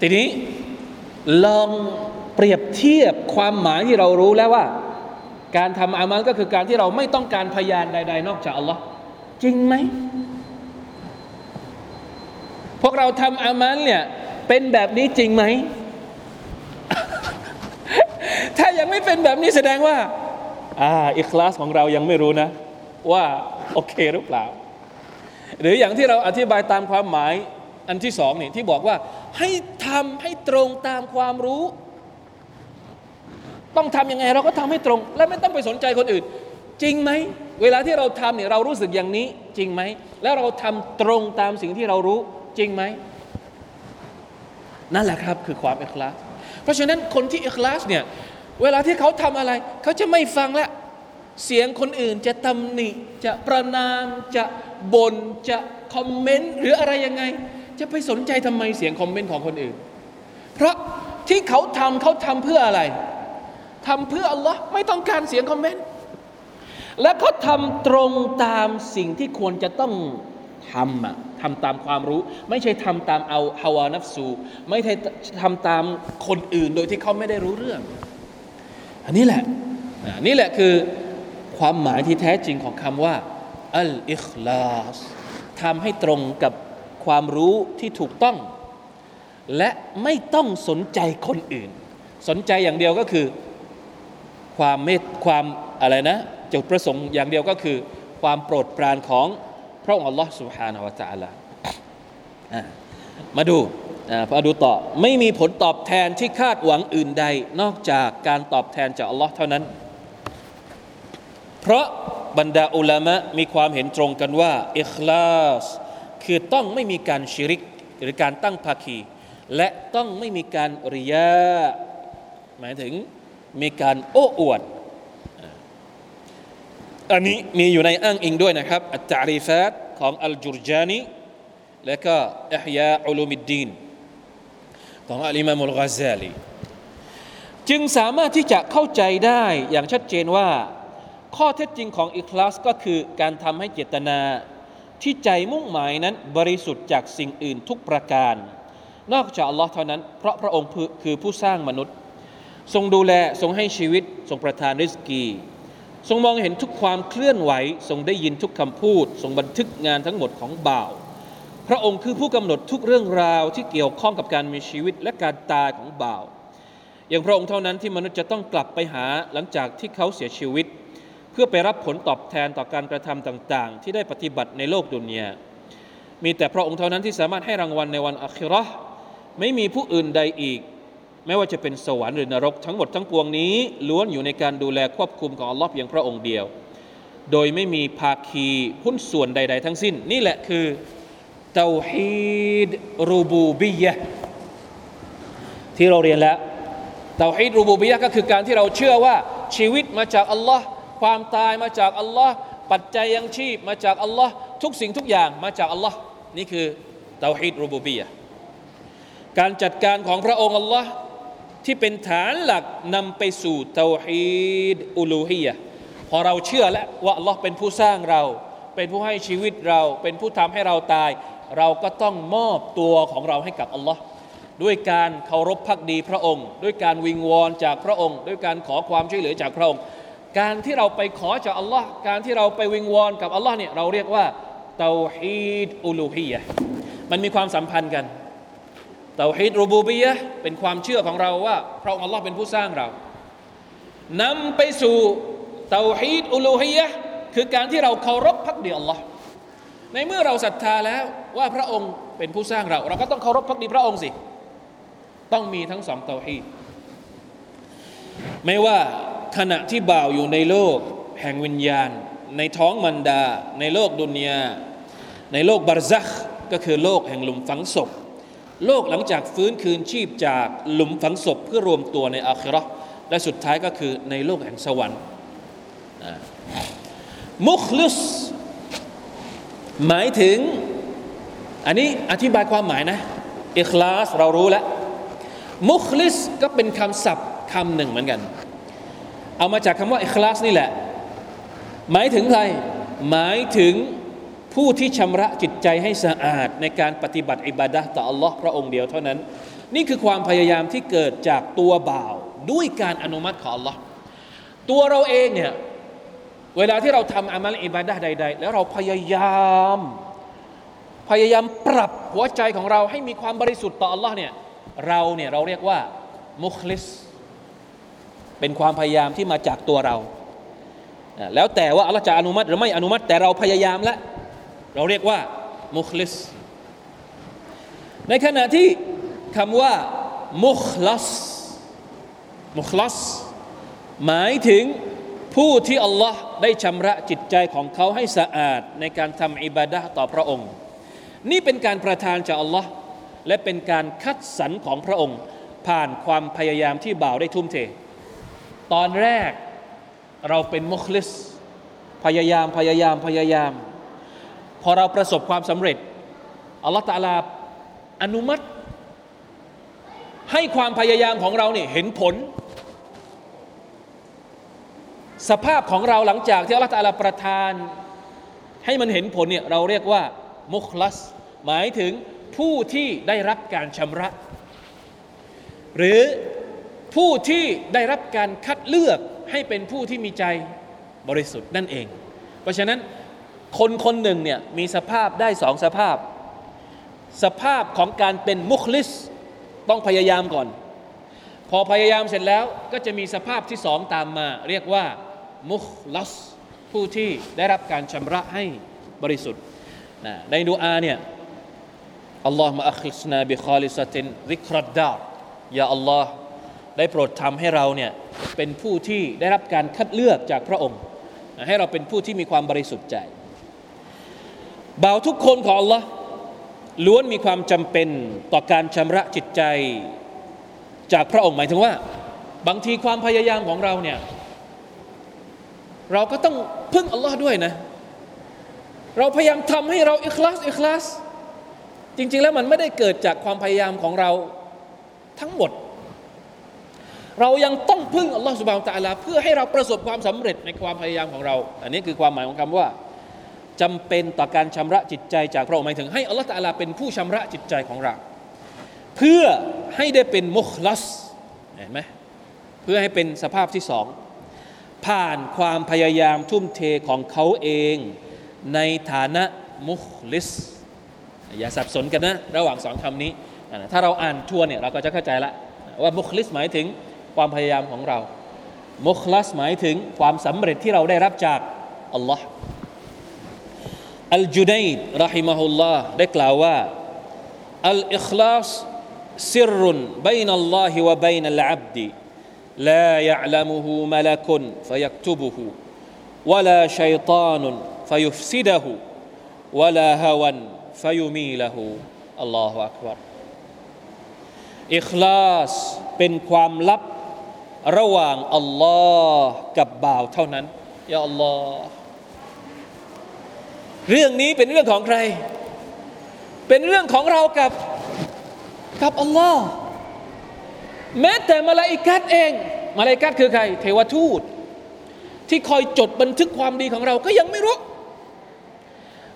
ทีนี้ลองเปรียบเทียบความหมายที่เรารู้แล้วว่า การทำอามัลก็คือการที่เราไม่ต้องการพยานใด ๆ นอกจากอัลลอฮ์จริงไหม พวกเราทำอามัลเนี่ย เป็นแบบนี้จริงไหม ถ้ายังไม่เป็นแบบนี้แสดงว่า อ่าอิคลาสของเรายังไม่รู้นะ ว่าโอเคหรือเปล่า หรืออย่างที่เราอธิบายตามความหมายอันที่สองนี่ที่บอกว่าให้ทำให้ตรงตามความรู้ ต้องทำยังไงเราก็ทำให้ตรง และไม่ต้องไปสนใจคนอื่น จริงไหม เวลาที่เราทำเนี่ยเรารู้สึกอย่างนี้จริงไหม แล้วเราทำตรงตามสิ่งที่เรารู้จริงไหม นั่นแหละครับคือความอิคลาสเพราะฉะนั้นคนที่อิคลาสเนี่ยเวลาที่เขาทำอะไร เขาจะไม่ฟังละเสียงคนอื่นจะตำหนิ จะประนามจะบน่นจะคอมเมนต์หรืออะไรยังไง จะไปสนใจทำไมเสียงคอมเมนต์ของคนอื่น เพราะที่เขาทำเขาทำเพื่ออะไรทำเพื่ออัลลอฮ์ไม่ต้องการเสียงคอมเมนต์และเขาทำตรงตามสิ่งที่ควรจะต้อง ทำอะทำตามความรู้ ไม่ใช่ทำตามเอาฮาวานัฟซู ไม่ใช่ทำตามคนอื่นโดยที่เขาไม่ได้รู้เรื่อง อันนี้แหละนนี่แหละคือความหมายที่แท้จริงของคำว่าอัลอิคลาสทำให้ตรงกับความรู้ที่ถูกต้อง และไม่ต้องสนใจคนอื่น สนใจอย่างเดียวก็คือ ความเมตความอะไรนะจุดประสงค์อย่างเดียวก็คือ ความโปรดปรานของ พระองค์ Allah سبحانه และ تعالى มาดูมาดูต่อ ไม่มีผลตอบแทนที่คาดหวังอื่นใด นอกจากการตอบแทนจาก Allah เท่านั้น เพราะบรรดาอุลามะมีความเห็นตรงกันว่าอิคลาสคือต้องไม่มีการชิริก หรือการตั้งภาคี และต้องไม่มีการริยา หมายถึงมีการโอ้อวด อันนี้มีอยู่ในอ้างอิงด้วยนะครับอัจจารีฟาตของอัลจุรจานีและก็อิฮยาอุลูมิดดีนของอัลอิมามุลกาซาลีจึงสามารถที่จะเข้าใจได้อย่างชัดเจนว่า ข้อเท็จจริงของอิคลาสก็คือการทำให้เจตนาที่ใจมุ่งหมายนั้นบริสุทธิ์จากสิ่งอื่นทุกประการ นอกจากอัลลอฮ์เท่านั้น เพราะพระองค์คือผู้สร้างมนุษย์ ทรงดูแลทรงให้ชีวิตทรงประทานริสกี ทรงมองเห็นทุกความเคลื่อนไหว ทรงได้ยินทุกคำพูด ทรงบันทึกงานทั้งหมดของบ่าว พระองค์คือผู้กำหนดทุกเรื่องราวที่เกี่ยวข้องกับการมีชีวิตและการตายของบ่าว อย่างพระองค์เท่านั้นที่มนุษย์จะต้องกลับไปหาหลังจากที่เขาเสียชีวิต เพื่อไปรับผลตอบแทนต่อการกระทำต่างๆ ที่ได้ปฏิบัติในโลกดุนยามีแต่พระองค์เท่านั้นที่สามารถให้รางวัลในวันอัคราไม่มีผู้อื่นใดอีก ไม่ว่าจะเป็นสวรรค์หรือนรกทั้งหมดทั้งปวงนี้ ล้วนอยู่ในการดูแลควบคุมของอัลลอฮ์เพียงพระองค์เดียว โดยไม่มีภาคีหุ้นส่วนใด ๆ ทั้งสิ้น นี่แหละคือเตาฮีดรูบูบียะที่เราเรียนแล้วเตาฮีดรูบูบียะก็คือการที่เราเชื่อว่าชีวิตมาจากอัลลอฮ์ความตายมาจากอัลลอฮ์ปัจจัยยังชีพมาจากอัลลอฮ์ทุกสิ่งทุกอย่างมาจากอัลลอฮ์นี่คือเตาฮีดรูบูบียะการจัดการของพระองค์อัลลอฮ์ ที่เป็นฐานหลักนำไปสู่เตาฮีดอุลูฮียะพอเราเชื่อแล้วว่าอัลลอฮ์เป็นผู้สร้างเรา เป็นผู้ให้ชีวิตเรา เป็นผู้ทำให้เราตาย เราก็ต้องมอบตัวของเราให้กับอัลลอฮ์ด้วยการเคารพพักดีพระองค์ ด้วยการวิงวอนจากพระองค์ ด้วยการขอความช่วยเหลือจากพระองค์ การที่เราไปขอจากอัลลอฮ์การที่เราไปวิงวอนกับอัลลอฮ์เนี่ยเราเรียกว่าเตาฮีดอุลูฮียะมันมีความสัมพันธ์กัน เตาฮีดรูบูบียะเป็นความเชื่อของเราว่าพระองค์อัลลอฮ์เป็นผู้สร้างเรานำไปสู่เตาฮีดอุลูฮียะคือการที่เราเคารพภักดีอัลลอฮ์ในเมื่อเราศรัทธาแล้วว่าพระองค์เป็นผู้สร้างเรา เราก็ต้องเคารพภักดีพระองค์สิ ต้องมีทั้งสองเตาฮีดไม่ว่าขณะที่บ่าวอยู่ในโลกแห่งวิญญาณ ในท้องมันดา ในโลกดุนยาในโลกบารซักก็คือโลกแห่งหลุมฝังศพ โลกหลังจากฟื้นคืนชีพจากหลุมฝังศพเพื่อรวมตัวในอาคิรอและสุดท้ายก็คือในโลกแห่งสวรรค์มุคลิสหมายถึง อันนี้อธิบายความหมายนะอิคลาสเรารู้แล้ว มุคลิสก็เป็นคำศัพท์คำหนึ่งเหมือนกัน เอามาจากคำว่าอิคลาสนี่แหละ หมายถึงใครหมายถึง ผู้ที่ชำระจิตใจให้สะอาดในการปฏิบัติอิบาดะต่ออัลลอฮ์พระองค์เดียวเท่านั้น นี่คือความพยายามที่เกิดจากตัวบ่าวด้วยการอนุมัติของอัลลอฮ์ตัวเราเองเนี่ยเวลาที่เราทำอามัลอิบาดะใด ๆ แล้วเราพยายาม พยายามปรับหัวใจของเราให้มีความบริสุทธิ์ต่ออัลลอฮ์เนี่ยเราเนี่ยเราเรียกว่ามุคลิส เป็นความพยายามที่มาจากตัวเรา แล้วแต่ว่าอัลลอฮ์จะอนุมัติหรือไม่อนุมัติแต่เราพยายามแล้ว เราเรียกว่ามุคลิส ในขณะที่คำว่ามุคลัสมุคลัส หมายถึงผู้ที่อัลลอฮ์ได้ชำระจิตใจของเขาให้สะอาดในการทำอิบาดะต่อพระองค์ นี่เป็นการประทานจากอัลลอฮ์และเป็นการคัดสรรของพระองค์ ผ่านความพยายามที่บ่าวได้ทุ่มเท ตอนแรกเราเป็นมุคลิส พยายามพยายามพยายาม อเราประสบความสำเร็จอัลลอฮฺตาลาอนุมัติ ให้ความพยายามของเราเนี่ยเห็นผล สภาพของเราหลังจากที่อัลลอฮฺตาลาประทาน ให้มันเห็นผลเนี่ยเราเรียกว่ามุคลัส หมายถึงผู้ที่ได้รับการชำระ หรือผู้ที่ได้รับการคัดเลือกให้เป็นผู้ที่มีใจบริสุทธิ์นั่นเอง เพราะฉะนั้น คนคนหนึ่งเนี่ยมีสภาพได้สองสภาพ สภาพของการเป็นมุคลิสต้องพยายามก่อน พอพยายามเสร็จแล้วก็จะมีสภาพที่สองตามมา เรียกว่ามุคลัสผู้ที่ได้รับการชำระให้บริสุทธิ์ในดูอาเนี่ยاللهم أخلصنا بخالصة ذكرى الدار يا اللهได้โปรดทำให้เราเนี่ยเป็นผู้ที่ได้รับการคัดเลือกจากพระองค์ ให้เราเป็นผู้ที่มีความบริสุทธิ์ใจ บ่าวทุกคนของอัลลอฮ์ล้วนมีความจำเป็นต่อการชำระจิตใจ จากพระองค์หมายถึงว่า บางทีความพยายามของเราเนี่ย เราก็ต้องพึ่งอัลลอฮ์ด้วยนะ เราพยายามทำให้เราอิคลาสอิคลาสจริง ๆ แล้วมันไม่ได้เกิดจากความพยายามของเราทั้งหมด เรายังต้องพึ่งอัลลอฮ์สุบานตะลาเพื่อให้เราประสบความสำเร็จในความพยายามของเรา อันนี้คือความหมายของคำว่า จำเป็นต่อการชำระจิตใจจากพระองค์หมายถึงให้อัลลอฮ์ตะลาเป็นผู้ชำระจิตใจของเรา เพื่อให้ได้เป็นมุคลัสเห็นไหมเพื่อให้เป็นสภาพที่สองผ่านความพยายามทุ่มเทของเขาเองในฐานะมุคลิส อย่าสับสนกันนะ ระหว่างสองคำนี้ ถ้าเราอ่านทัวเนี่ยเราก็จะเข้าใจละว่ามุคลิสหมายถึงความพยายามของเรา มุคลัสหมายถึงความสำเร็จที่เราได้รับจากอัลลอฮ์ อัลจุนัยดรหิมะฮุลลอฮ์ได้กล่าวว่าอัลอิคลาส سر بين الله وبين العبد لا يعلمه ملك فيكتبه ولا شيطان فيفسده ولا هوى فيميله الله أكبر อิคลาสเป็นความลับระหว่างอัลลอฮ์กับบ่าวเท่านั้นยาอัลลอฮ์ เรื่องนี้เป็นเรื่องของใคร เป็นเรื่องของเรากับกับอัลลอฮ์แม้แต่มาลาอิกัดเองมาลาอิกัดคือใคร เทวทูต ที่คอยจดบันทึกความดีของเราก็ยังไม่รู้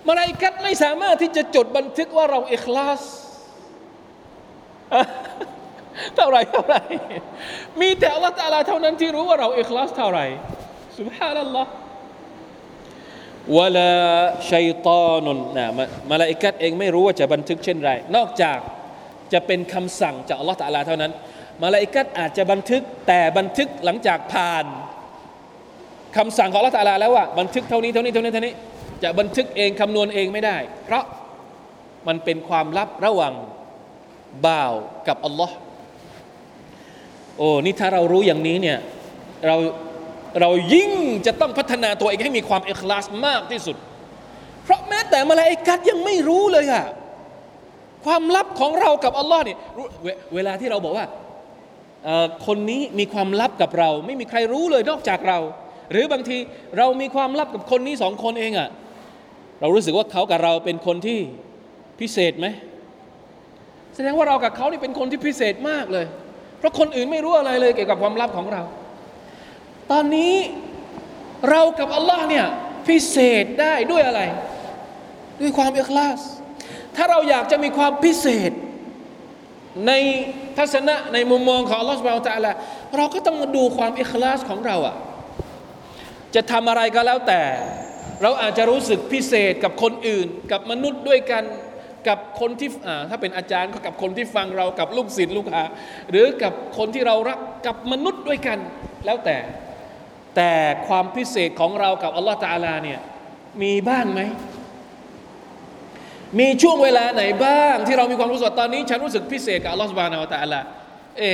มาลาอิกัดไม่สามารถที่จะจดบันทึกว่าเราอิคลาสเท่าไรเท่าไรมีแต่อัลลอฮฺตาลาเท่านั้นที่รู้ว่าเราอิคลาสเท่าไรสุบฮานัลลอฮ์ วะลาชัยตานุนนะมาลาอิกัดเองไม่รู้ว่าจะบันทึกเช่นไร นอกจากจะเป็นคำสั่งจากอัลลอฮฺตาลาเท่านั้น มาลาอิกัดอาจจะบันทึกแต่บันทึกหลังจากผ่านคำสั่งของอัลลอฮฺตาลาแล้วว่าบันทึกเท่านี้เท่านี้เท่านี้เท่านี้ จะบันทึกเองคำนวณเองไม่ได้ เพราะมันเป็นความลับระหว่างบ่าวกับอัลลอฮ์โอ้นี่ถ้าเรารู้อย่างนี้เนี่ยเรา เรายิ่งจะต้องพัฒนาตัวเองให้มีความเอกลาสมากที่สุด เพราะแม้แต่มาลาอิกัดยังไม่รู้เลยอะความลับของเรากับอัลลอฮ์เนี่ยเวเวลาที่เราบอกว่าคนนี้มีความลับกับเรา ไม่มีใครรู้เลยนอกจากเรา หรือบางทีเรามีความลับกับคนนี้สองคนเองอะเรารู้สึกว่าเขากับเราเป็นคนที่พิเศษไหมแสดงว่าเรากับเขานี่เป็นคนที่พิเศษมากเลย เพราะคนอื่นไม่รู้อะไรเลยเกี่ยวกับความลับของเรา ตอนนี้เรากับอัลลอฮ์เนี่ยพิเศษได้ด้วยอะไร ด้วยความอิคลาส ถ้าเราอยากจะมีความพิเศษ ในทัศนะในมุมมองของอัลลอฮ์สุบานตะละเราก็ต้องมาดูความอิคลาสของเราอะจะทำอะไรก็แล้วแต่ เราอาจจะรู้สึกพิเศษกับคนอื่น กับมนุษย์ด้วยกันกับคนที่ถ้าเป็นอาจารย์ก็กับคนที่ฟังเรากับลูกศิษย์ลูกหาหรือกับคนที่เรารักกับมนุษย์ด้วยกันแล้วแต่ แต่ความพิเศษของเรากับอัลลอฮฺตาลาเนี่ยมีบ้างไหม มีช่วงเวลาไหนบ้าง ที่เรามีความรู้สึกตอนนี้ฉันรู้สึกพิเศษกับอัลลอฮฺสุบานอัลตาลาเอ๊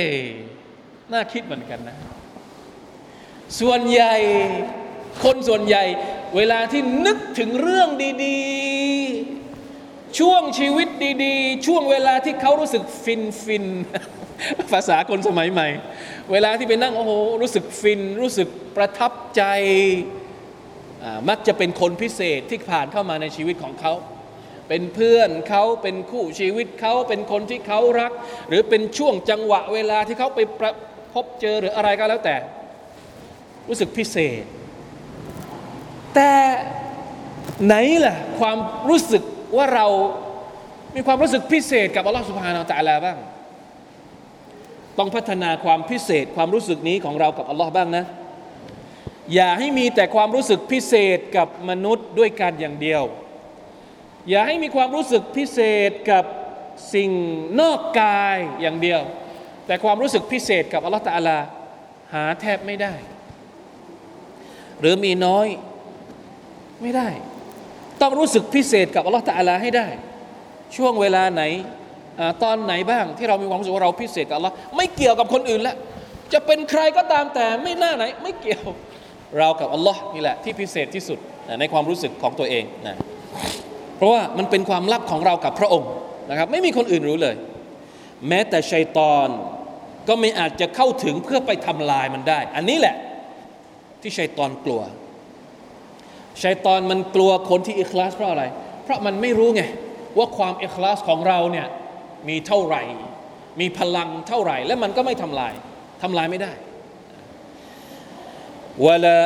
น่าคิดเหมือนกันนะ ส่วนใหญ่คนส่วนใหญ่ เวลาที่นึกถึงเรื่องดี ๆ ช่วงชีวิตดีๆ ช่วงเวลาที่เขารู้สึกฟินฟินภาษาคนสมัยใหม่ เวลาที่ไปนั่งโอ้โหรู้สึกฟิน รู้สึกประทับใจมักจะเป็นคนพิเศษที่ผ่านเข้ามาในชีวิตของเขา เป็นเพื่อนเขาเป็นคู่ชีวิตเขาเป็นคนที่เขารัก หรือเป็นช่วงจังหวะเวลาที่เขาไปพบเจอหรืออะไรก็แล้วแต่ รู้สึกพิเศษ แต่ไหนล่ะความรู้สึก ว่าเรามีความรู้สึกพิเศษกับอัลลอฮฺสุบฮานาอัลลอฮฺบ้าง ต้องพัฒนาความพิเศษความรู้สึกนี้ของเรากับอัลลอฮ์บ้างนะ อย่าให้มีแต่ความรู้สึกพิเศษกับมนุษย์ด้วยกันอย่างเดียว อย่าให้มีความรู้สึกพิเศษกับสิ่งนอกกายอย่างเดียว แต่ความรู้สึกพิเศษกับอัลลอฮฺตะอาลาหาแทบไม่ได้ หรือมีน้อยไม่ได้ ต้องรู้สึกพิเศษกับอัลลอฮฺตะอาลาให้ได้ ช่วงเวลาไหนอตอนไหนบ้างที่เรามีความรู้สึกว่าเราพิเศษกับอัลลอฮ์ไม่เกี่ยวกับคนอื่นแล้วจะเป็นใครก็ตามแต่ไม่น่าไหน ไม่เกี่ยวเรากับอัลลอฮ์นี่แหละที่พิเศษที่สุดในความรู้สึกของตัวเองนะเพราะว่ามันเป็นความลับของเรากับพระองค์นะครับไม่มีคนอื่นรู้เลย แม้แต่ชัยตอนก็ไม่อาจจะเข้าถึงเพื่อไปทำลายมันได้ อันนี้แหละที่ชัยตอนกลัว ชัยตอนมันกลัวคนที่อิคลาสเพราะอะไร เพราะมันไม่รู้ไงว่าความอิคลาสของเราเนี่ยมีเท่าไหร่ มีพลังเท่าไหร่ และมันก็ไม่ทำลายทำลายไม่ได้วลา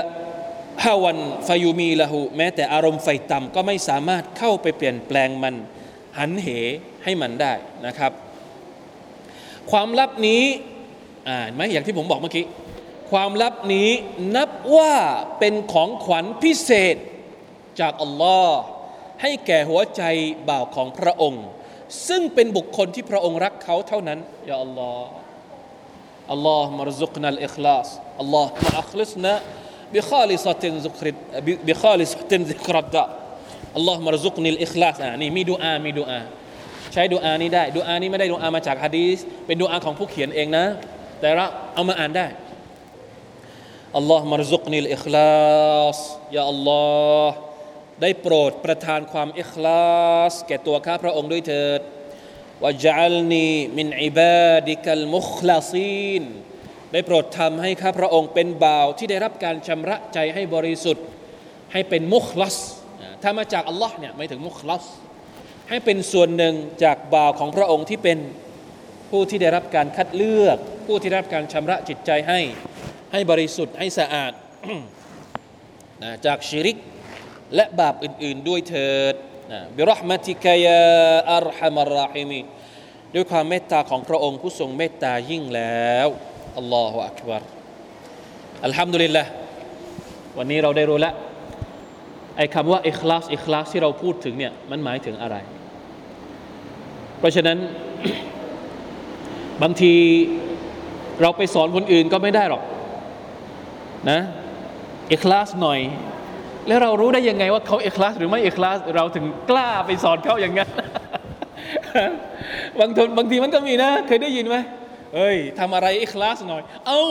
ฮาวันฟายูมีละหูแม้แต่อารมณ์ไฟต่ำก็ไม่สามารถเข้าไปเปลี่ยนแปลงมันหันเหให้มันได้นะครับ ความลับนี้อ่านไหมอย่างที่ผมบอกเมื่อกี้ ความลับนี้นับว่าเป็นของขวัญพิเศษจากอัลลอฮ์ให้แก่หัวใจบ่าวของพระองค์ ซึ่งเป็นบุคคลที่พระองค์รักเขาเท่านั้นيا الله اللهم ارزقنا الإخلاص اللهم أخلصنا بخالصة ذكر بخالصة ذكرى الدار اللهم ارزقني الإخلاصอ่านี่มีดูอามีดูอาใช้ดูอานี้ได้ดูอานี้ไม่ได้ดูอามาจากฮะดีสเป็นดูอาของผู้เขียนเองนะ แต่เราเอามาอ่านได้ اللهم ارزقني الإخلاص يا اللهฮ์ได้โปรดประทานความอิคลาส แก่ตัวข้าพระองค์ด้วยเถิดวะจัลนีมินอิบาดิกัลมุคลาซีนได้โปรดทำให้ข้าพระองค์เป็นบ่าวที่ได้รับการชำระใจให้บริสุทธิ์ ให้เป็นมุคลัสถ้ามาจากอัลลอฮ์เนี่ยไม่ถึงมุคลัส ให้เป็นส่วนหนึ่งจากบ่าวของพระองค์ที่เป็นผู้ที่ได้รับการคัดเลือก ผู้ที่ได้รับการชำระจิตใจให้ ให้บริสุทธิ์ให้สะอาดจากชิริกและบาปอื่น ๆ ด้วยเถิดบิรหมติกยาอัลฮัมารราฮิมีด้วยความเมตตาของพระองค์ผู้ทรงเมตตายิ่งแล้วอัลลอฮฺอักบารอัลฮัมดุลิลละวันนี้เราได้รู้แล้วไอ้คำว่าอิคลาสอิคลาสที่เราพูดถึงเนี่ยมันหมายถึงอะไร เพราะฉะนั้นบางทีเราไปสอนคนอื่นก็ไม่ได้หรอก นะเอคลาสหน่อย แล้วเรารู้ได้ยังไงว่าเขาเอคลาสหรือไม่เอคลาสเราถึงกล้าไปสอนเขาอย่างนั้นบางทนบางทีมันก็มีนะ เคยได้ยินไหมเอ้ยทำอะไรเอคลาสหน่อย เอา้า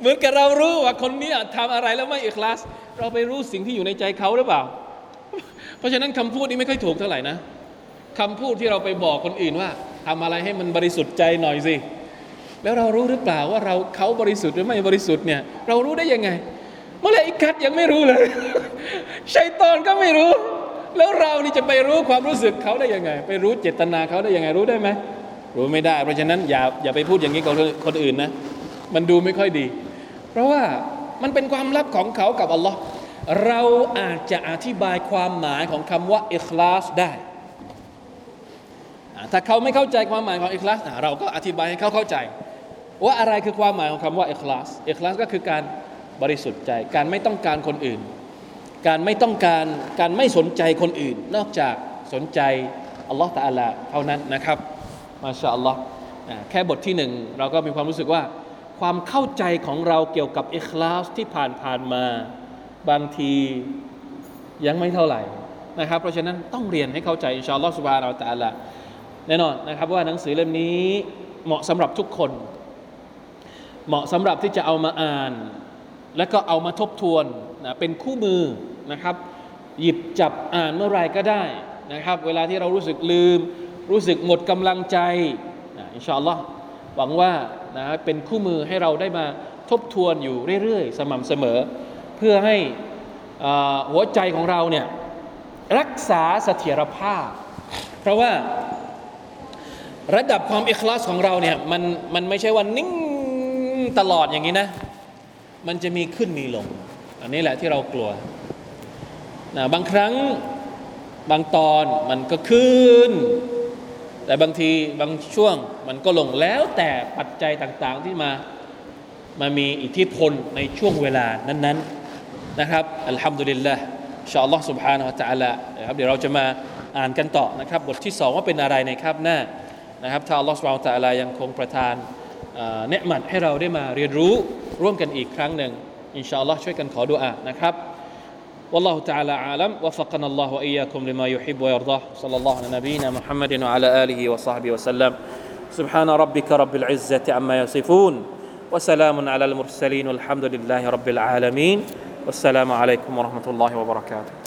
เหมือนกับเรารู้ว่าคนนี้ทำอะไรแล้วไม่เอคลาสเราไปรู้สิ่งที่อยู่ในใจเขาหรือเปล่า เพราะฉะนั้นคำพูดนี้ไม่ค่อยถูกเท่าไหร่นะคำพูดที่เราไปบอกคนอื่นว่าทำอะไรให้มันบริสุทธิ์ใจหน่อยสิ แล้วเรารู้หรือเปล่าว่าเราเขาบริสุทธิ์หรือไม่บริสุทธิ์เนี่ยเรารู้ได้ยังไงเมื่อไรอิกัดยังไม่รู้เลยชัยตอนก็ไม่รู้ แล้วเรานี่จะไปรู้ความรู้สึกเขาได้ยังไง ไปรู้เจตนาเขาได้ยังไงรู้ได้ไหมรู้ไม่ได้ เพราะฉะนั้นอย่าอย่าไปพูดอย่างนี้กับคนอื่นนะ มันดูไม่ค่อยดี เพราะว่ามันเป็นความลับของเขากับอัลลอฮ์เราอาจจะอธิบายความหมายของคำว่าอิคลาสได้ ถ้าเขาไม่เข้าใจความหมายของอิคลาสเราก็อธิบายให้เขาเข้าใจ ว่าอะไรคือความหมายของคำว่าเอิคลาสอิคลาสก็คือการบริสุทธิ์ใจ การไม่ต้องการคนอื่น การไม่ต้องการการไม่สนใจคนอื่น นอกจากสนใจอัลลอฮ์ตาอัลาเท่านั้นนะครับมาชาอัลลอฮ์แค่บทที่หนึ่งเราก็มีความรู้สึกว่า ความเข้าใจของเราเกี่ยวกับเอิคลาสที่ผ่านผ่านมาบางทียังไม่เท่าไหร่นะครับ เพราะฉะนั้นต้องเรียนให้เข้าใจอินชาอัลลอฮ์สุบานาอัลตะอัลาแน่นอนนะครับว่าหนังสือเล่มนี้เหมาะสำหรับทุกคน เหมาะสำหรับที่จะเอามาอ่าน และก็เอามาทบทวนนะเป็นคู่มือนะครับ หยิบจับอ่านเมื่อไรก็ได้นะครับ เวลาที่เรารู้สึกลืม รู้สึกหมดกำลังใจนะอินชาอัลลอฮ์หวังว่านะเป็นคู่มือให้เราได้มาทบทวนอยู่เรื่อยๆ สม่ำเสมอ เพื่อให้หัวใจของเราเนี่ยรักษาเสถียรภาพ เพราะว่าระดับความอิคลาสของเราเนี่ยมันมันไม่ใช่ว่านิ่ง ตลอดอย่างนี้นะ มันจะมีขึ้นมีลง อันนี้แหละที่เรากลัว นะบางครั้งบางตอนมันก็ขึ้น แต่บางทีบางช่วงมันก็ลงแล้วแต่ปัจจัยต่างๆที่มามามีอิทธิพลในช่วงเวลานั้นๆนะครับอัลฮัมดุลิลละอินชาอัลลอฮ์ سبحانه และ تعالى นะครับเดี๋ยวเราจะมาอ่านกันต่อนะครับ บทที่สองว่าเป็นอะไรในคาบหน้านะครับถ้าอัลลอฮ์ سبحانه และ تعالى ยังคงประทาน เอ่อเนืมัดให้เราได้มาเรียนรู้ร่วมกันอีกครั้งหนึ่งอินชาอัลลอฮ์ช่วยกันขอดุอานะครับ والله تعالى أعلم وفقنا الله وإياكم لما يحب ويرضاه صلى الله على نبينا محمد وعلى آله وصحبه وسلم سبحان ربك رب العزة عما يصفون وسلام على المرسلين والحمد لله رب العالمين والسلام عليكم ورحمة الله وبركاته